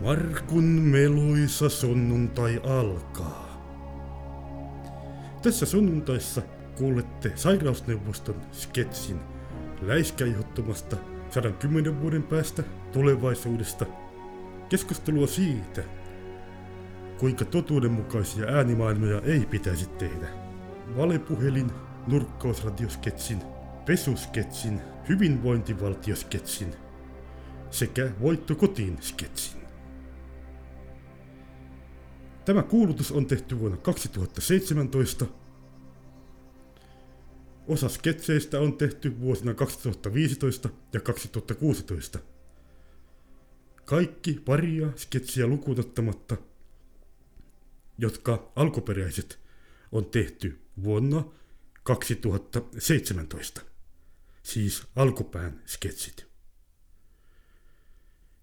Markun meluisa sunnuntai alkaa. Tässä sunnuntaissa kuulette sairausneuvoston sketsin läiskäihottomasta 110 vuoden päästä tulevaisuudesta. Keskustelua siitä, kuinka totuudenmukaisia äänimaailmoja ei pitäisi tehdä. Valepuhelin, nurkkausradiosketsin, pesusketsin, hyvinvointivaltiosketsin sekä voitto kotiin sketsin. Tämä kuulutus on tehty vuonna 2017. Osa sketseistä on tehty vuosina 2015 ja 2016. Kaikki paria sketsiä lukuunottamatta, jotka alkuperäiset on tehty vuonna 2017. Siis alkupään sketsit.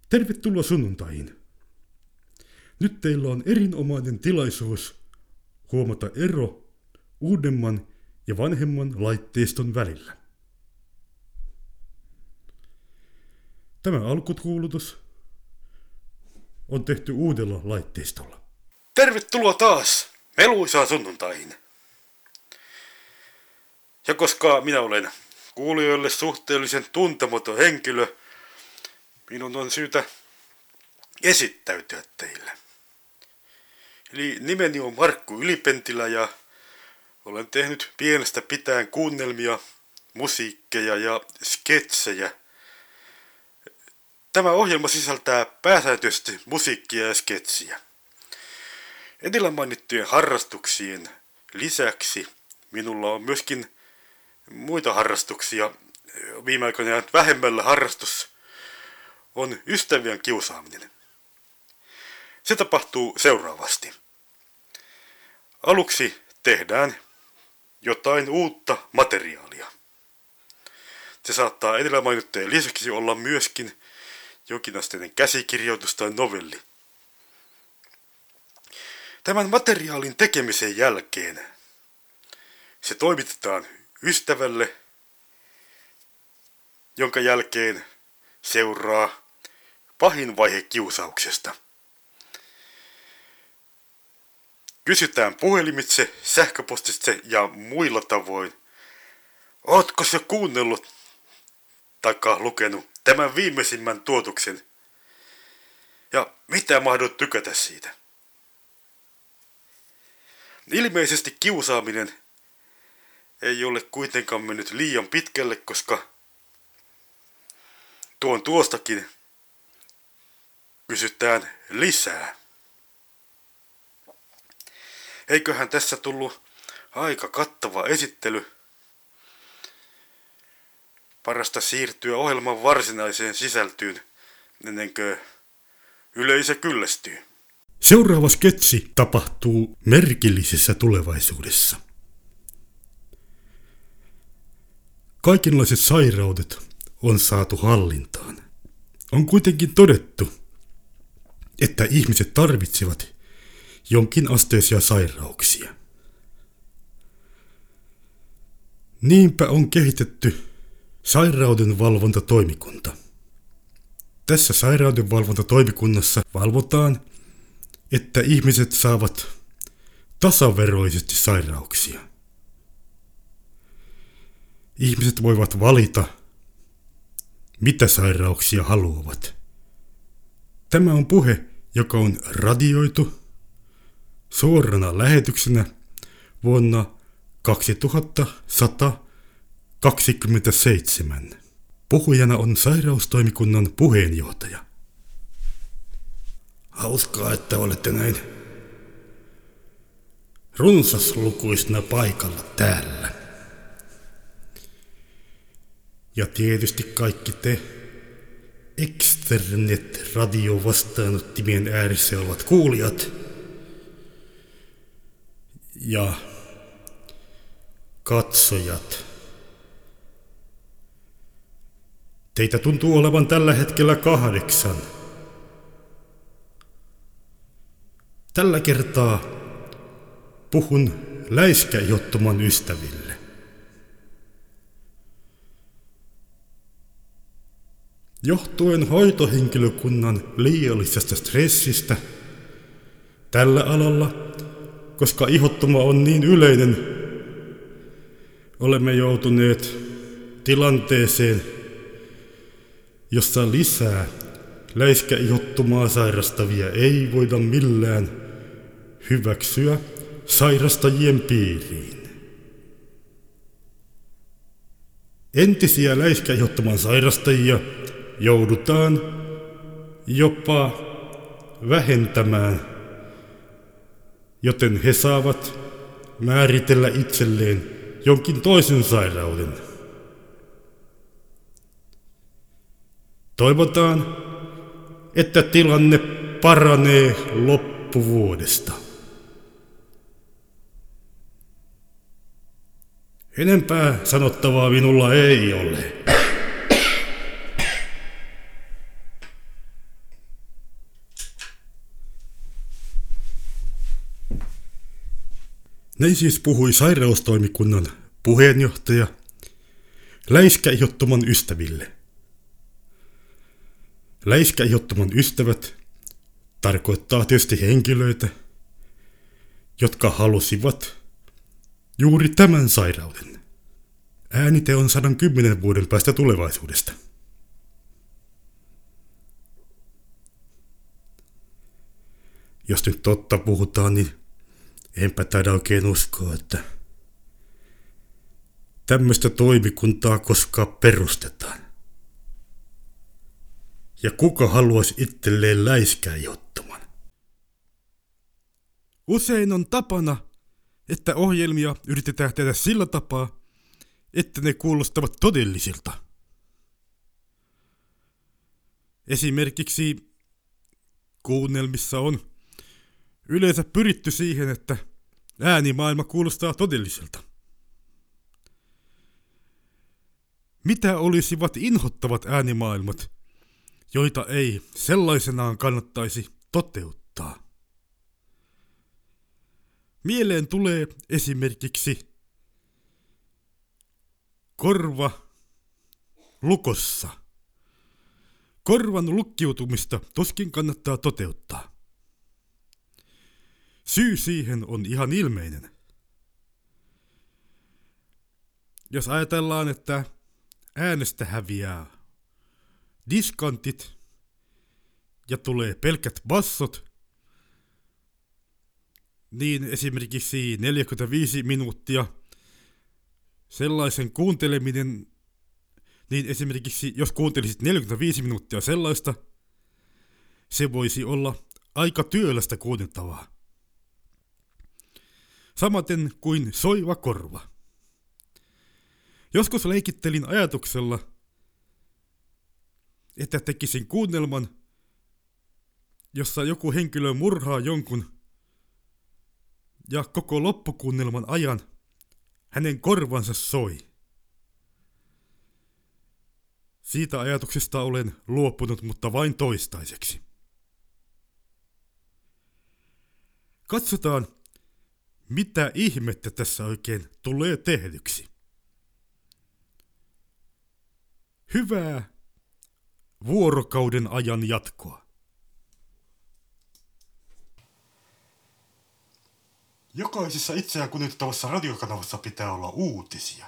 Tervetuloa sunnuntaihin. Nyt teillä on erinomainen tilaisuus huomata ero uudemman ja vanhemman laitteiston välillä. Tämä alkukuulutus on tehty uudella laitteistolla. Tervetuloa taas meluisaan sunnuntaihin. Ja koska minä olen kuulijoille suhteellisen tuntematon henkilö, minun on syytä esittäytyä teille. Eli nimeni on Markku Ylipentilä ja olen tehnyt pienestä pitäen kuunnelmia, musiikkeja ja sketsejä. Tämä ohjelma sisältää pääsääntöisesti musiikkia ja sketsiä. Edellä mainittujen harrastuksien lisäksi minulla on myöskin muita harrastuksia. Viime aikoina vähemmällä harrastus on ystävien kiusaaminen. Se tapahtuu seuraavasti. Aluksi tehdään jotain uutta materiaalia. Se saattaa edellä mainittujen lisäksi olla myöskin jokinasteinen käsikirjoitus tai novelli. Tämän materiaalin tekemisen jälkeen se toimitetaan ystävälle, jonka jälkeen seuraa pahin vaihe kiusauksesta – Kysytään puhelimitse, sähköpostitse ja muilla tavoin. Ootko se kuunnellut taikka lukenut tämän viimeisimmän tuotuksen? Ja mitä mahdot tykätä siitä? Ilmeisesti kiusaaminen ei ole kuitenkaan mennyt liian pitkälle, koska tuon tuostakin kysytään lisää. Eiköhän tässä tullut aika kattava esittely. Parasta siirtyä ohjelman varsinaiseen sisältyyn ennen kuin yleisö kyllästyy. Seuraava sketsi tapahtuu merkillisessä tulevaisuudessa. Kaikenlaiset sairaudet on saatu hallintaan. On kuitenkin todettu, että ihmiset tarvitsevat jonkin asteisia sairauksia. Niinpä on kehitetty sairaudenvalvontatoimikunta. Tässä sairaudenvalvontatoimikunnassa valvotaan, että ihmiset saavat tasaveroisesti sairauksia. Ihmiset voivat valita, mitä sairauksia haluavat. Tämä on puhe, joka on radioitu suorana lähetyksenä vuonna 2127. Puhujana on sairaustoimikunnan puheenjohtaja. Hauskaa, että olette näin runsaslukuisena paikalla täällä. Ja tietysti kaikki te Externet-radio vastaanottimien ääressä olevat kuulijat – ja katsojat. Teitä tuntuu olevan tällä hetkellä kahdeksan. Tällä kertaa puhun läiskäjottoman ystäville. Johtuen hoitohenkilökunnan liiallisesta stressistä tällä alalla, koska ihottuma on niin yleinen, olemme joutuneet tilanteeseen, jossa lisää läiskäihottumaa sairastavia ei voida millään hyväksyä sairastajien piiriin. Entisiä läiskäihottuman sairastajia joudutaan jopa vähentämään, joten he saavat määritellä itselleen jonkin toisen sairauden. Toivotaan, että tilanne paranee loppuvuodesta. Enempää sanottavaa minulla ei ole. Näin siis puhui sairaustoimikunnan puheenjohtaja läiskäihottoman ystäville. Läiskäihottoman ystävät tarkoittaa tietysti henkilöitä, jotka halusivat juuri tämän sairauden. Äänite on 110 vuoden päästä tulevaisuudesta. Jos nyt totta puhutaan, niin enpä taida oikein uskoa, että tämmöistä toimikuntaa koskaan perustetaan. Ja kuka haluaisi itselleen läiskää jottoman? Usein on tapana, että ohjelmia yritetään tehdä sillä tapaa, että ne kuulostavat todellisilta. Esimerkiksi kuunnelmissa on yleensä pyritty siihen, että äänimaailma kuulostaa todelliselta. Mitä olisivat inhottavat äänimaailmat, joita ei sellaisenaan kannattaisi toteuttaa? Mieleen tulee esimerkiksi korva lukossa. Korvan lukkiutumista tuskin kannattaa toteuttaa. Syy siihen on ihan ilmeinen. Jos ajatellaan, että äänestä häviää diskantit ja tulee pelkät bassot, niin esimerkiksi 45 minuuttia sellaisen kuunteleminen, niin esimerkiksi jos kuuntelisit 45 minuuttia sellaista, se voisi olla aika työlästä kuunneltavaa. Samaten kuin soiva korva. Joskus leikittelin ajatuksella, että tekisin kuunnelman, jossa joku henkilö murhaa jonkun ja koko loppukuunnelman ajan hänen korvansa soi. Siitä ajatuksesta olen luopunut, mutta vain toistaiseksi. Katsotaan, mitä ihmettä tässä oikein tulee tehdyksi. Hyvää vuorokauden ajan jatkoa. Jokaisessa itseään kunnioittavassa radiokanavassa pitää olla uutisia.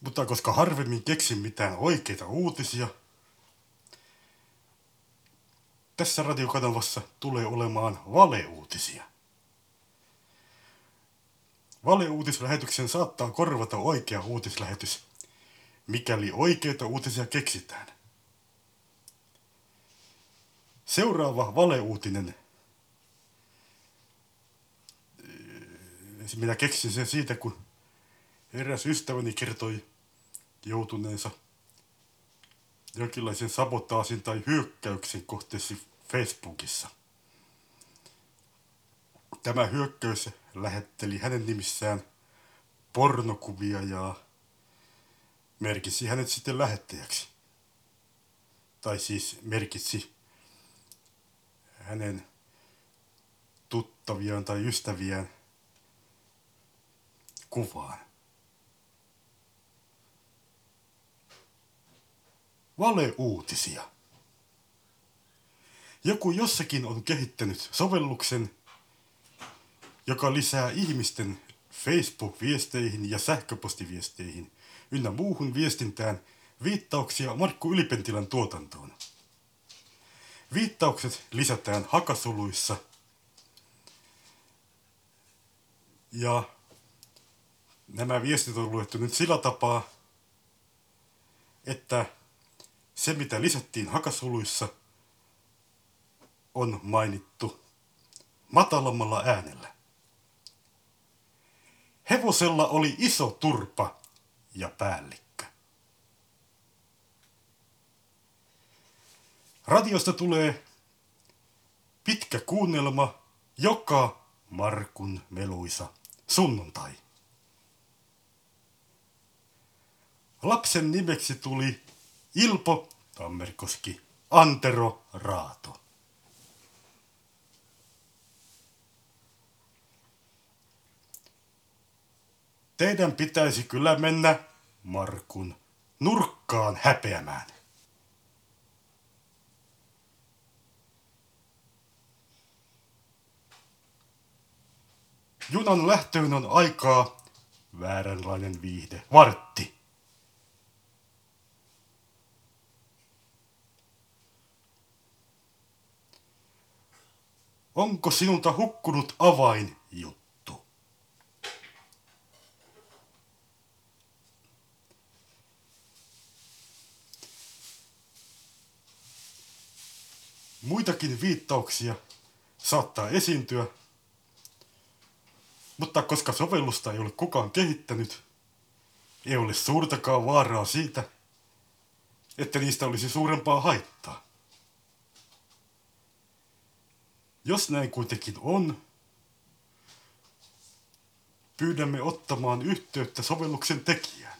Mutta koska harvemmin keksin mitään oikeita uutisia, tässä radiokanavassa tulee olemaan valeuutisia. Valeuutislähetyksen saattaa korvata oikea uutislähetys, mikäli oikeita uutisia keksitään. Seuraava valeuutinen minä keksin sen siitä, kun eräs ystäväni kertoi joutuneensa jonkinlaisen sabotaasin tai hyökkäyksen kohteeksi Facebookissa. Tämä hyökkäys lähetteli hänen nimissään pornokuvia ja merkitsi hänet sitten lähettäjäksi. Tai siis merkitsi hänen tuttaviaan tai ystäviään kuvaan. valeuutisia. Joku jossakin on kehittänyt sovelluksen, joka lisää ihmisten Facebook-viesteihin ja sähköpostiviesteihin ynnä muuhun viestintään viittauksia Markku Ylipentilän tuotantoon. Viittaukset lisätään hakasuluissa ja nämä viestit on luettu nyt sillä tapaa, että se mitä lisättiin hakasuluissa on mainittu matalammalla äänellä. Hevosella oli iso turpa ja päällikkö. Radiosta tulee pitkä kuunnelma joka Markun meluisa sunnuntai. Lapsen nimeksi tuli Ilpo Tammerkoski Antero Raato. Teidän pitäisi kyllä mennä Markun nurkkaan häpeämään. Junan lähtöön on aikaa vääränlainen viihde. Vartti. Onko sinulta hukkunut avain juttu? Muitakin viittauksia saattaa esiintyä, mutta koska sovellusta ei ole kukaan kehittänyt, ei ole suurtakaan vaaraa siitä, että niistä olisi suurempaa haittaa. Jos näin kuitenkin on, pyydämme ottamaan yhteyttä sovelluksen tekijään,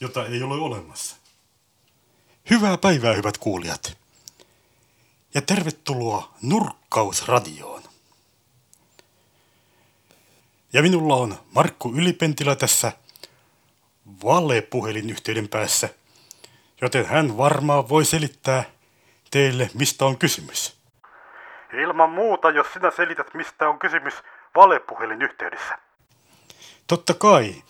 jota ei ole olemassa. Hyvää päivää, hyvät kuulijat. Ja tervetuloa Nurkkausradioon. Ja minulla on Markku Ylipentilä tässä valepuhelinyhteyden päässä, joten hän varmaan voi selittää teille, mistä on kysymys. Ilman muuta, jos sinä selität, mistä on kysymys valepuhelinyhteydessä. Totta kai.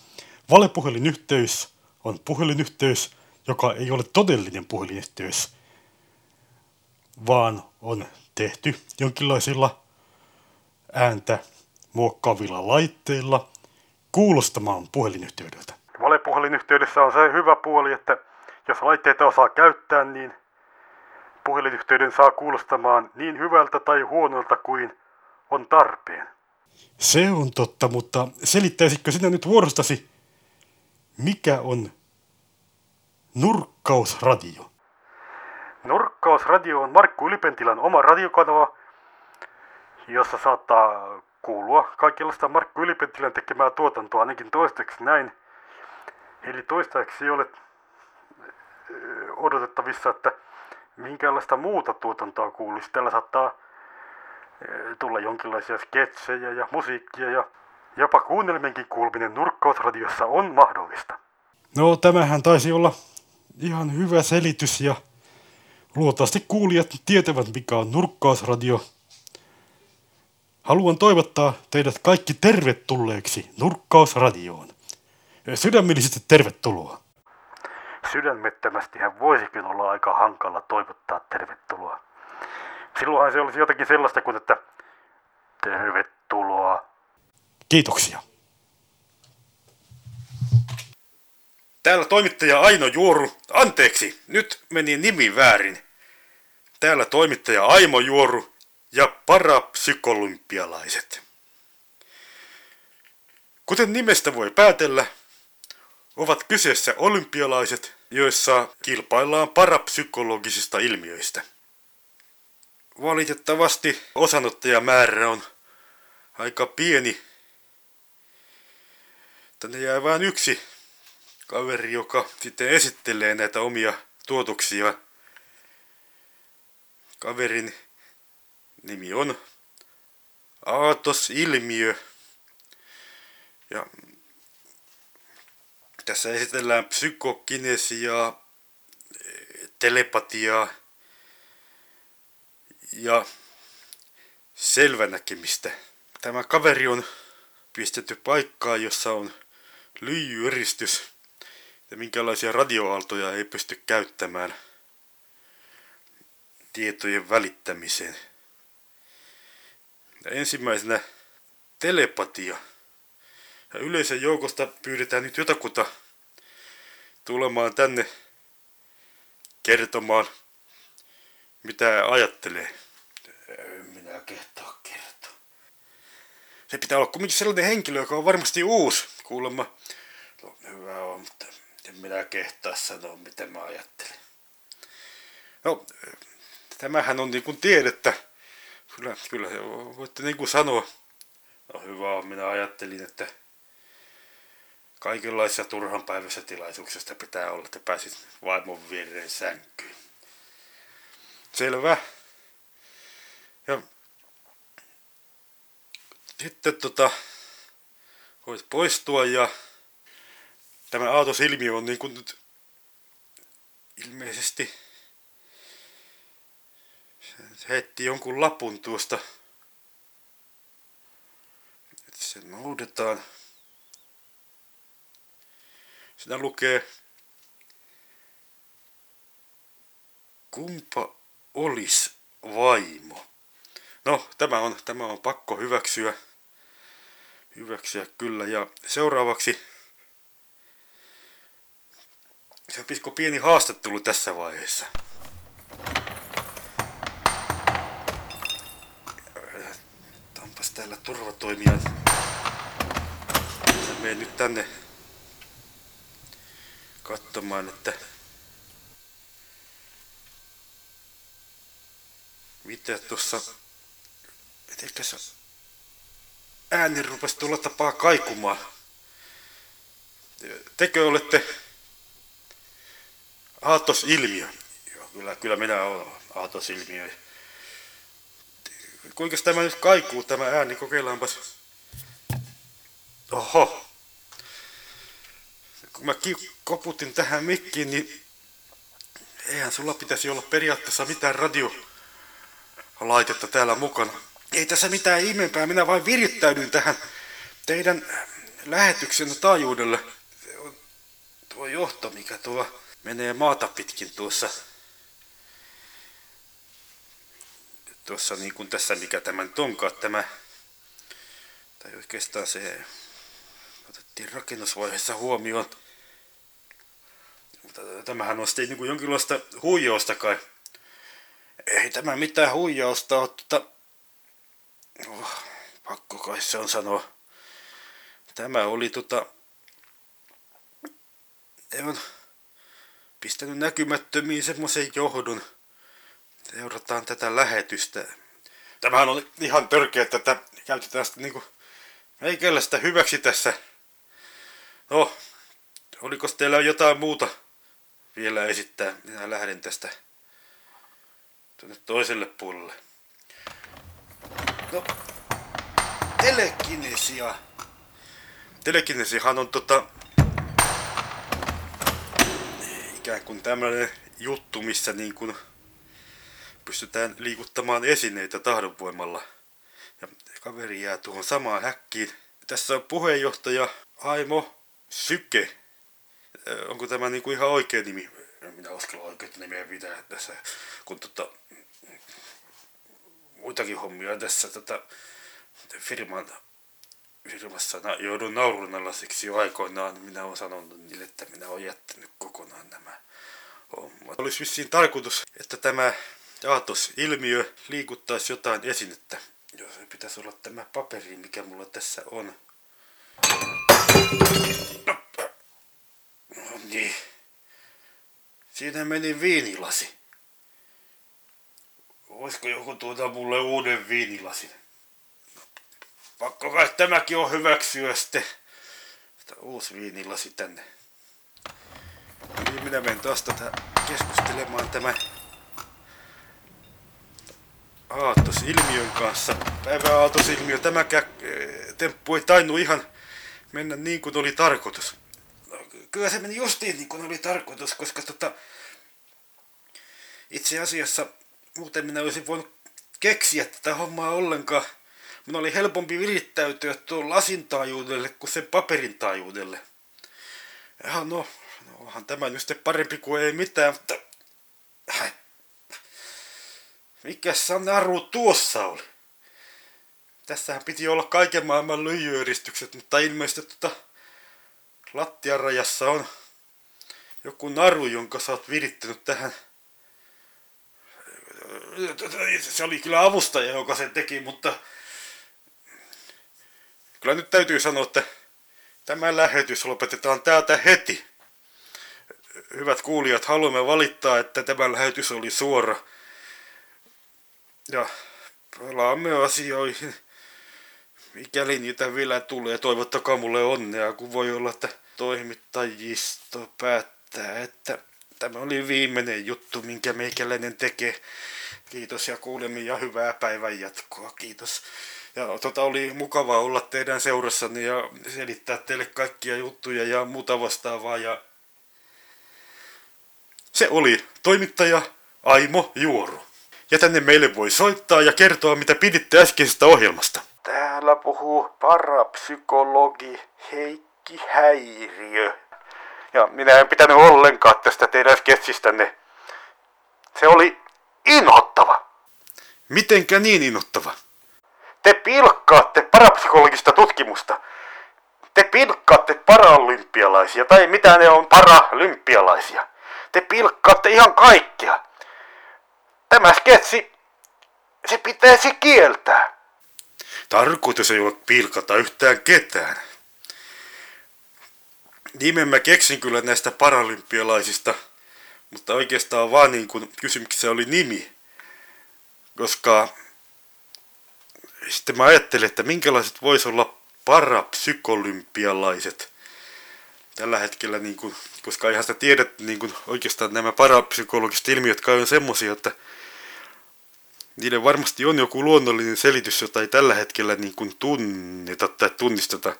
Valepuhelinyhteys on puhelinyhteys, joka ei ole todellinen puhelinyhteys, vaan on tehty jonkinlaisilla ääntä muokkaavilla laitteilla kuulostamaan puhelinyhteydeltä. Valepuhelinyhteydessä on se hyvä puoli, että jos laitteita osaa käyttää, niin puhelinyhteyden saa kuulostamaan niin hyvältä tai huonolta kuin on tarpeen. Se on totta, mutta selittäisitkö sinä nyt vuorostasi, mikä on nurkkausradio? Nurkkausradio on Markku Ylipentilän oma radiokanava, jossa saattaa kuulua kaikenlaista Markku Ylipentilän tekemää tuotantoa ainakin toistaiseksi näin. Eli toistaiseksi ei ole odotettavissa, että minkäänlaista muuta tuotantoa kuulisi. Täällä saattaa tulla jonkinlaisia sketsejä ja musiikkia ja jopa kuunnelmienkin kuuluminen nurkkausradiossa on mahdollista. No tämähän taisi olla ihan hyvä selitys ja luultavasti kuulijat tietävät mikä on nurkkausradio. Haluan toivottaa teidät kaikki tervetulleeksi nurkkausradioon. Sydämellisesti tervetuloa sydämettömästi hän voisikin olla aika hankala toivottaa tervetuloa. Silloinhan se olisi jotakin sellaista kuin, että tervetuloa. Kiitoksia. Täällä toimittaja Aino Juoru. Anteeksi, nyt meni nimi väärin. Täällä toimittaja Aimo Juoru ja parapsykolympialaiset. Kuten nimestä voi päätellä, ovat kyseessä olympialaiset, joissa kilpaillaan parapsykologisista ilmiöistä. Valitettavasti osanottajamäärä on aika pieni. Tänne jää vain yksi kaveri, joka sitten esittelee näitä omia tuotoksia. Kaverin nimi on Aatos-ilmiö. Ja tässä esitellään psykokinesiaa, telepatiaa ja selvänäkemistä. Tämä kaveri on pistetty paikkaan, jossa on lyijyeristys ja minkälaisia radioaaltoja ei pysty käyttämään tietojen välittämiseen. Ja ensimmäisenä telepatia. Ja yleisön joukosta pyydetään nyt jotakuta tulemaan tänne kertomaan, mitä ajattelee. Minä kehtaa kertoa. Se pitää olla kuitenkin sellainen henkilö, joka on varmasti uusi, kuulemma. No, hyvä on, mutta en minä kehtaa sanoa, mitä mä ajattelen. No, tämähän on niin kuin tiedettä. Kyllä, kyllä voitte niin kuin sanoa. No hyvä minä ajattelin, että kaikenlaisissa turhanpäiväisissä tilaisuuksista pitää olla, että pääsit vaimon viereen sänkyyn. Selvä. Ja sitten tota, voit poistua ja tämä aatosilmiö on niin kuin nyt ilmeisesti se heitti jonkun lapun tuosta. Että se noudetaan. Siinä lukee, kumpa olis vaimo. No, tämä on, tämä on pakko hyväksyä. Hyväksyä kyllä. Ja seuraavaksi Sopisiko pieni haastattelu tässä vaiheessa? Täällä turvatoimijat. Menen nyt tänne katsomaan, että mitä tuossa mitenkäs ääni rupesi tulla tapaa kaikumaan. Tekö olette aatosilmiö? Joo, kyllä, kyllä minä olen aatosilmiö. Kuinka tämä nyt kaikuu tämä ääni? Kokeillaanpas. Oho, kun mä koputin tähän mikkiin, niin eihän sulla pitäisi olla periaatteessa mitään radiolaitetta täällä mukana. Ei tässä mitään ihmeempää, minä vain virittäydyin tähän teidän lähetyksen taajuudelle. Tuo johto, mikä tuo menee maata pitkin tuossa. Tuossa niin kuin tässä, mikä tämä nyt onkaan, tämä, tai oikeastaan se otettiin rakennusvaiheessa huomioon tämähän on sitten niin jonkinlaista huijausta kai. Ei tämä mitään huijausta ole, mutta oh, pakko kai se on sanoa. Tämä oli tota, on pistänyt näkymättömiin semmoisen johdon. Seurataan tätä lähetystä. Tämähän on ihan törkeä, että tätä käytetään sitten niinku meikäläistä hyväksi tässä. No, oliko teillä jotain muuta vielä esittää. Minä lähden tästä tuonne toiselle puolelle. No, telekinesia. Telekinesiahan on tota, ikään kuin tämmöinen juttu, missä niin kuin pystytään liikuttamaan esineitä tahdonvoimalla. Ja kaveri jää tuohon samaan häkkiin. Tässä on puheenjohtaja Aimo Syke onko tämä niin kuin ihan oikea nimi? Minä uskalla oikeita nimeä pitää tässä, kun tota, muitakin hommia tässä tota, firman, firmassa na, joudun naurunalaiseksi jo aikoinaan. Minä olen sanonut niille, että minä olen jättänyt kokonaan nämä hommat. Olisi vissiin tarkoitus, että tämä ilmiö liikuttaisi jotain esinettä. Joo, se pitäisi olla tämä paperi, mikä mulla tässä on. Niin. Siinä meni viinilasi. Voisiko joku tuota mulle uuden viinilasin? Pakko kai tämäkin on hyväksyä sitten. Sitä uusi viinilasi tänne. Niin minä menen taas tätä keskustelemaan tämä Aatosilmiön kanssa. Päivä Aatosilmiö, tämä temppu ei tainnut ihan mennä niin kuin oli tarkoitus kyllä se meni justiin niin kuin oli tarkoitus, koska tota, Itse asiassa muuten minä olisin voinut keksiä tätä hommaa ollenkaan. Minun oli helpompi virittäytyä tuon lasin taajuudelle kuin sen paperin taajuudelle. Ja no, no onhan tämä nyt parempi kuin ei mitään, mutta... Mikäs naru tuossa oli? Tässähän piti olla kaiken maailman lyijyöristykset, mutta ilmeisesti tota lattiarajassa on joku naru, jonka sä oot virittänyt tähän. Se oli kyllä avustaja, joka sen teki, mutta kyllä nyt täytyy sanoa, että tämä lähetys lopetetaan täältä heti. Hyvät kuulijat, haluamme valittaa, että tämä lähetys oli suora. Ja palaamme asioihin mikäli niitä vielä tulee, toivottakaa mulle onnea, kun voi olla, että toimittajisto päättää, että tämä oli viimeinen juttu, minkä meikäläinen tekee. Kiitos ja kuulemme ja hyvää päivän jatkoa. Kiitos. Ja tota oli mukava olla teidän seurassanne ja selittää teille kaikkia juttuja ja muuta vastaavaa. Ja se oli toimittaja Aimo Juoru. Ja tänne meille voi soittaa ja kertoa, mitä piditte äskeisestä ohjelmasta. Täällä puhuu parapsykologi Heikki Häiriö. Ja minä en pitänyt ollenkaan tästä teidän sketsistänne. Se oli inhottava. Mitenkä niin inhottava? Te pilkkaatte parapsykologista tutkimusta. Te pilkkaatte paralympialaisia, tai mitä ne on paralympialaisia. Te pilkkaatte ihan kaikkea. Tämä sketsi, se pitäisi kieltää. Tarkoitus ei ole pilkata yhtään ketään. Nimen mä keksin kyllä näistä paralympialaisista, mutta oikeastaan vaan niin kuin kysymyksessä oli nimi. Koska sitten mä ajattelin, että minkälaiset vois olla parapsykolympialaiset tällä hetkellä, niin kuin, koska ihan sitä tiedät, niin kuin oikeastaan nämä parapsykologiset ilmiöt kai on semmosia, että niille varmasti on joku luonnollinen selitys, jota ei tällä hetkellä niin kuin tunneta tai tunnisteta.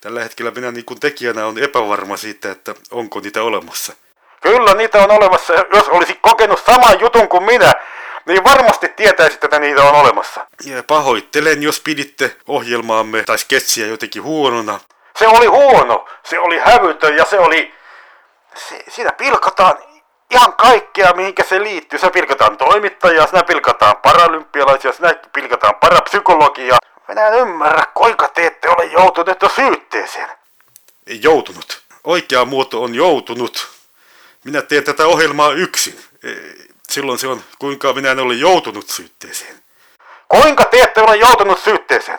Tällä hetkellä minä niin kuin tekijänä on epävarma siitä, että onko niitä olemassa. Kyllä niitä on olemassa. Jos olisi kokenut saman jutun kuin minä, niin varmasti tietäisit, että niitä on olemassa. Ja pahoittelen, jos piditte ohjelmaamme tai sketsiä jotenkin huonona. Se oli huono, se oli hävytön ja se oli... Se, siinä pilkataan ihan kaikkea, mihinkä se liittyy. Se pilkataan toimittajaa, sinä pilkataan paralympialaisia, sinä pilkataan parapsykologiaa. Minä en ymmärrä, kuinka te ette ole joutuneet jo syytteeseen. Ei joutunut. Oikea muoto on joutunut. Minä teen tätä ohjelmaa yksin. E, silloin se on, kuinka minä en ole joutunut syytteeseen. Kuinka te ette ole joutunut syytteeseen?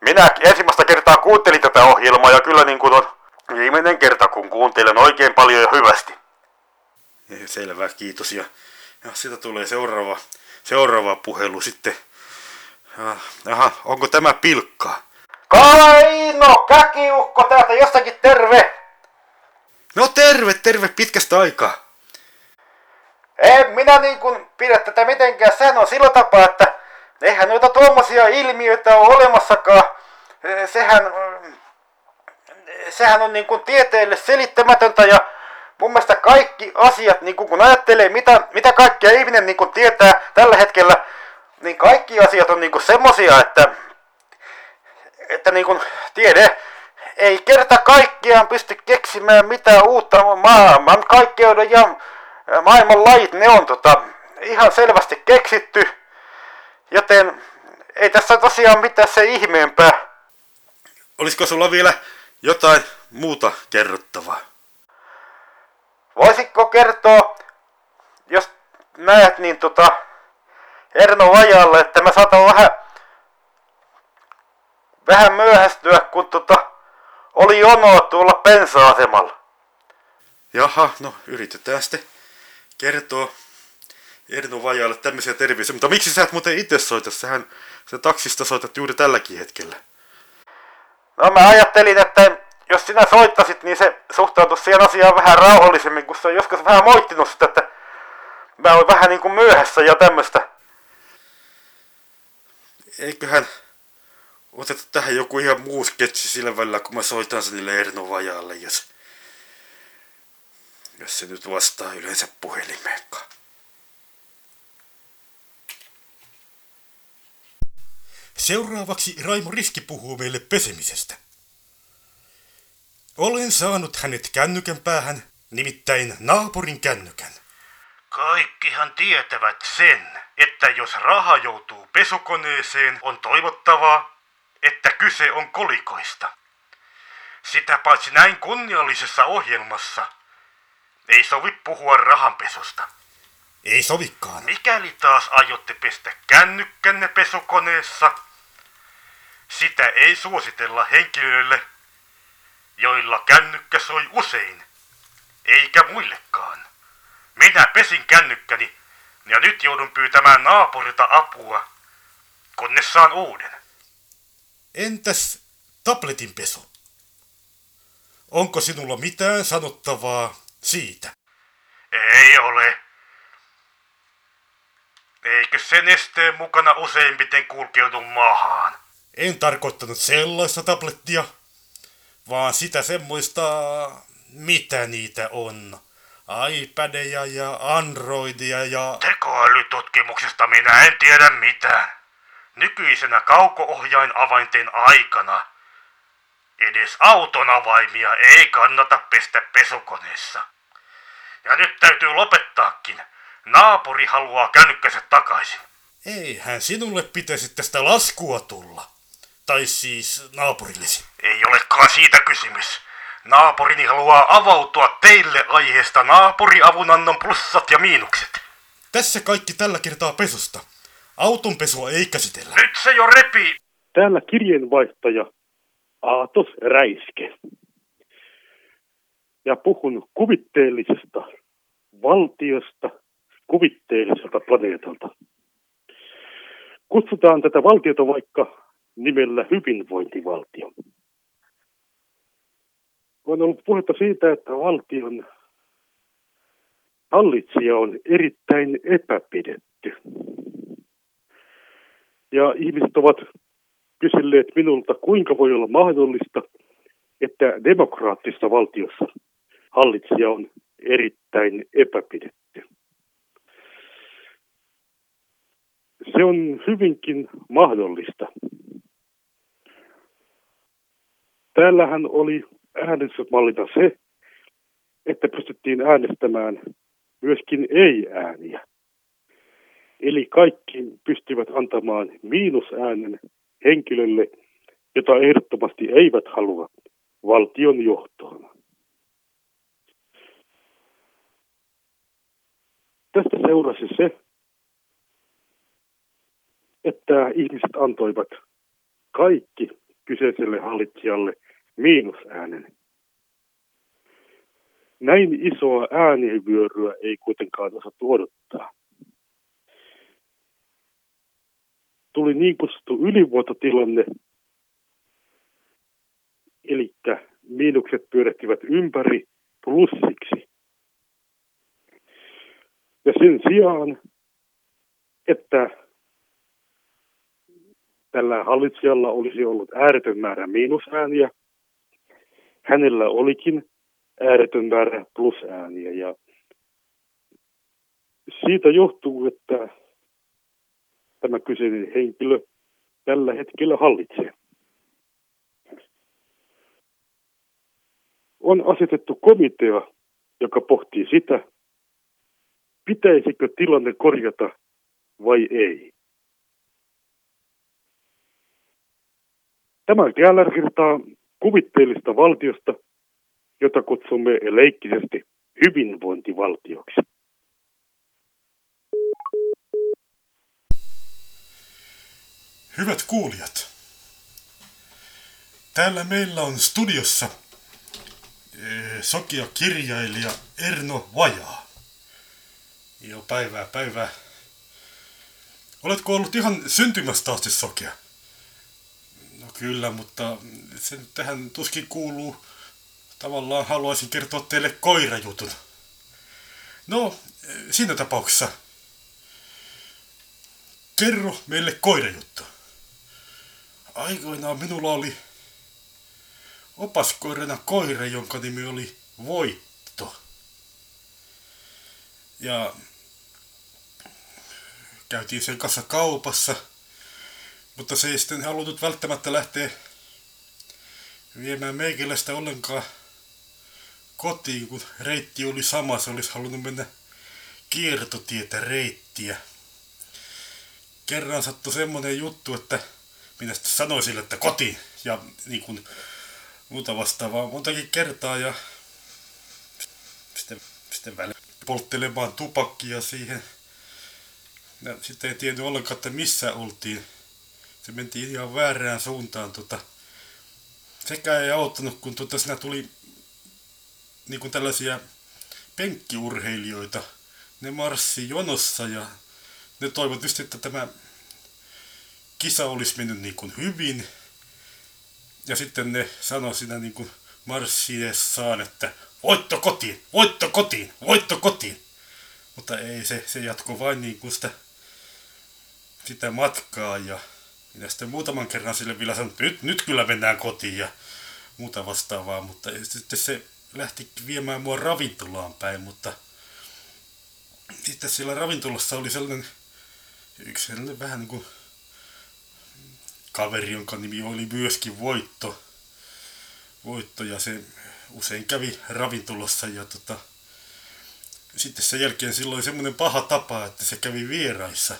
Minä ensimmäistä kertaa kuuntelin tätä ohjelmaa ja kyllä niin kuin on viimeinen kerta, kun kuuntelen oikein paljon ja hyvästi. Selvä, kiitos. Ja, ja sitä tulee seuraava, seuraava puhelu sitten. Aha, onko tämä pilkkaa? Kaino, käkiukko täältä jostakin terve! No terve, terve, pitkästä aikaa. En minä niin kuin pidä tätä mitenkään. Sehän on sillä tapaa, että eihän noita tuommoisia ilmiöitä ole olemassakaan. Sehän, sehän on niin kuin tieteelle selittämätöntä ja mun mielestä kaikki asiat, niin kun ajattelee, mitä, mitä kaikkea ihminen niin tietää tällä hetkellä, niin kaikki asiat on niin semmosia, että, että niin kuin tiede ei kerta kaikkiaan pysty keksimään mitään uutta maailman kaikkeuden ja maailman lajit, ne on tota, ihan selvästi keksitty, joten ei tässä tosiaan mitään se ihmeempää. Olisiko sulla vielä jotain muuta kerrottavaa? Voisitko kertoa, jos näet, niin tota, Erno Vajalle, että mä saatan vähän, vähän myöhästyä, kun tota, oli jonoa tuolla pensa-asemalla. Jaha, no yritetään sitten kertoa Erno Vajalle tämmöisiä terveisiä. Mutta miksi sä et muuten itse soita? Sähän se taksista soitat juuri tälläkin hetkellä. No mä ajattelin, että jos sinä soittasit, niin se suhtautui siihen asiaan vähän rauhallisemmin, kun se on joskus vähän moittinut sitä, että mä olen vähän niin kuin myöhässä ja tämmöistä. Eiköhän oteta tähän joku ihan muu sketsi sillä välillä, kun mä soitan sen niille Erno Vajalle, jos, jos se nyt vastaa yleensä puhelimeenkaan. Seuraavaksi Raimo Riski puhuu meille pesemisestä. Olen saanut hänet kännykän päähän, nimittäin naapurin kännykän. Kaikkihan tietävät sen, että jos raha joutuu pesukoneeseen, on toivottavaa, että kyse on kolikoista. Sitä paitsi näin kunniallisessa ohjelmassa ei sovi puhua rahanpesusta. Ei sovikaan. Mikäli taas aiotte pestä kännykkänne pesukoneessa, sitä ei suositella henkilöille, joilla kännykkä soi usein, eikä muillekaan. Minä pesin kännykkäni ja nyt joudun pyytämään naapurilta apua, kunnes saan uuden. Entäs tabletin pesu? Onko sinulla mitään sanottavaa siitä? Ei ole. Eikö se nesteen mukana useimmiten kulkeudu maahan? En tarkoittanut sellaista tablettia, vaan sitä semmoista, mitä niitä on. iPadeja ja Androidia ja... Tekoälytutkimuksesta minä en tiedä mitään. Nykyisenä kauko-ohjain avainten aikana edes auton avaimia ei kannata pestä pesukoneessa. Ja nyt täytyy lopettaakin. Naapuri haluaa kännykkänsä takaisin. Eihän sinulle pitäisi tästä laskua tulla. Tai siis naapurillesi. Ei olekaan siitä kysymys. Naapurini haluaa avautua teille aiheesta naapuriavunannon plussat ja miinukset. Tässä kaikki tällä kertaa pesusta. Auton pesua ei käsitellä. Nyt se jo repii. Täällä kirjeenvaihtaja Aatos Räiske. Ja puhun kuvitteellisesta valtiosta, kuvitteelliselta planeetalta. Kutsutaan tätä valtiota vaikka nimellä hyvinvointivaltio. On ollut puhetta siitä, että valtion hallitsija on erittäin epäpidetty. Ja ihmiset ovat kyselleet minulta, kuinka voi olla mahdollista, että demokraattisessa valtiossa hallitsija on erittäin epäpidetty. Se on hyvinkin mahdollista. Täällähän oli äänestysmallina se, että pystyttiin äänestämään myöskin ei-ääniä. Eli kaikki pystyvät antamaan miinusäänen henkilölle, jota ehdottomasti eivät halua valtion johtoon. Tästä seurasi se, että ihmiset antoivat kaikki kyseiselle hallitsijalle miinusäänen. Näin isoa äänivyöryä ei kuitenkaan osattu odottaa. Tuli niin kutsuttu ylivuototilanne, eli miinukset pyörittivät ympäri plussiksi. Ja sen sijaan, että tällä hallitsijalla olisi ollut ääretön määrä miinusääniä, hänellä olikin ääretön määrä plusääniä. Ja siitä johtuu, että tämä kyseinen henkilö tällä hetkellä hallitsee. On asetettu komitea, joka pohtii sitä, pitäisikö tilanne korjata vai ei. Tämä tällä kertaa kuvitteellista valtiosta, jota kutsumme leikkisesti hyvinvointivaltioksi. Hyvät kuulijat, täällä meillä on studiossa eh, sokia kirjailija Erno Vajaa. Jo päivää päivää. Oletko ollut ihan syntymästä asti sokea? Kyllä, mutta se nyt tähän tuskin kuuluu. Tavallaan haluaisin kertoa teille koirajutun. No, siinä tapauksessa. Kerro meille koirajuttu. Aikoinaan minulla oli opaskoirana koira, jonka nimi oli Voitto. Ja käytiin sen kanssa kaupassa. Mutta se ei sitten halunnut välttämättä lähteä viemään meikäläistä ollenkaan kotiin, kun reitti oli sama. Se olisi halunnut mennä kiertotietä reittiä. Kerran sattui semmonen juttu, että minä sitten sanoin sille, että kotiin ja niin kuin muuta vastaavaa montakin kertaa ja sitten, sitten välillä polttelemaan tupakkia siihen. Ja sitten ei tiennyt ollenkaan, että missä oltiin. Se mentiin ihan väärään suuntaan. Tota. Sekä ei auttanut, kun tota siinä tuli niin tällaisia penkkiurheilijoita. Ne marssi jonossa ja ne toivot tietysti, että tämä kisa olisi mennyt niin hyvin. Ja sitten ne sanoi siinä niin kuin marssiessaan, että voitto kotiin, voitto kotiin, voitto kotiin. Mutta ei, se, se jatko vain niin sitä, sitä matkaa ja minä sitten muutaman kerran sille vielä sanoin, että nyt, nyt kyllä mennään kotiin ja muuta vastaavaa, mutta sitten se lähti viemään mua ravintolaan päin, mutta sitten siellä ravintolassa oli sellainen yksi sellainen vähän niin kuin kaveri, jonka nimi oli myöskin Voitto. Voitto ja se usein kävi ravintolassa ja tota, sitten sen jälkeen silloin oli semmoinen paha tapa, että se kävi vieraissa.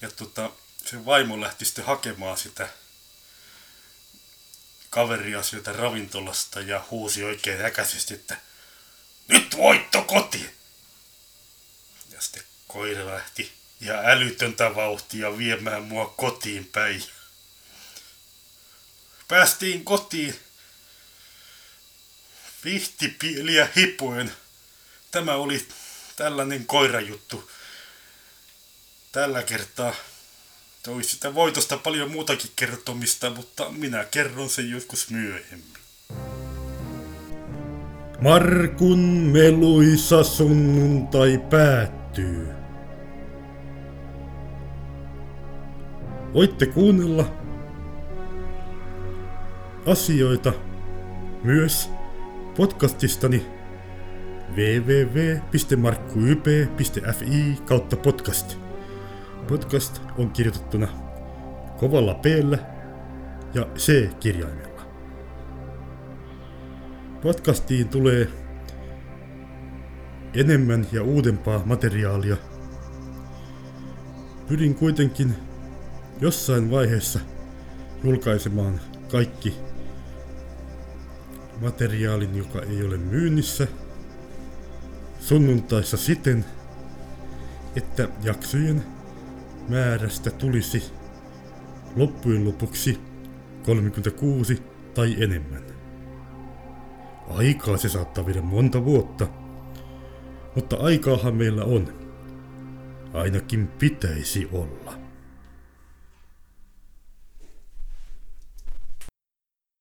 Ja tota, se vaimo lähti sitten hakemaan sitä kaveria sieltä ravintolasta ja huusi oikein häkäisesti, että nyt voitto kotiin! Ja sitten koira lähti ja älytöntä vauhtia viemään mua kotiin päin. Päästiin kotiin vihtipieliä hipuen. Tämä oli tällainen koirajuttu. Tällä kertaa olisi sitä voitosta paljon muutakin kertomista, mutta minä kerron sen joskus myöhemmin. Markun meluisa sunnuntai päättyy. Voitte kuunnella asioita myös podcastistani www.markkuyp.fi kautta podcast. Podcast on kirjoitettuna kovalla p ja C-kirjaimella. Podcastiin tulee enemmän ja uudempaa materiaalia. Pyrin kuitenkin jossain vaiheessa julkaisemaan kaikki materiaalin, joka ei ole myynnissä sunnuntaissa siten, että jaksojen määrästä tulisi loppujen lopuksi 36 tai enemmän. Aikaa se saattaa viedä monta vuotta, mutta aikaahan meillä on. Ainakin pitäisi olla.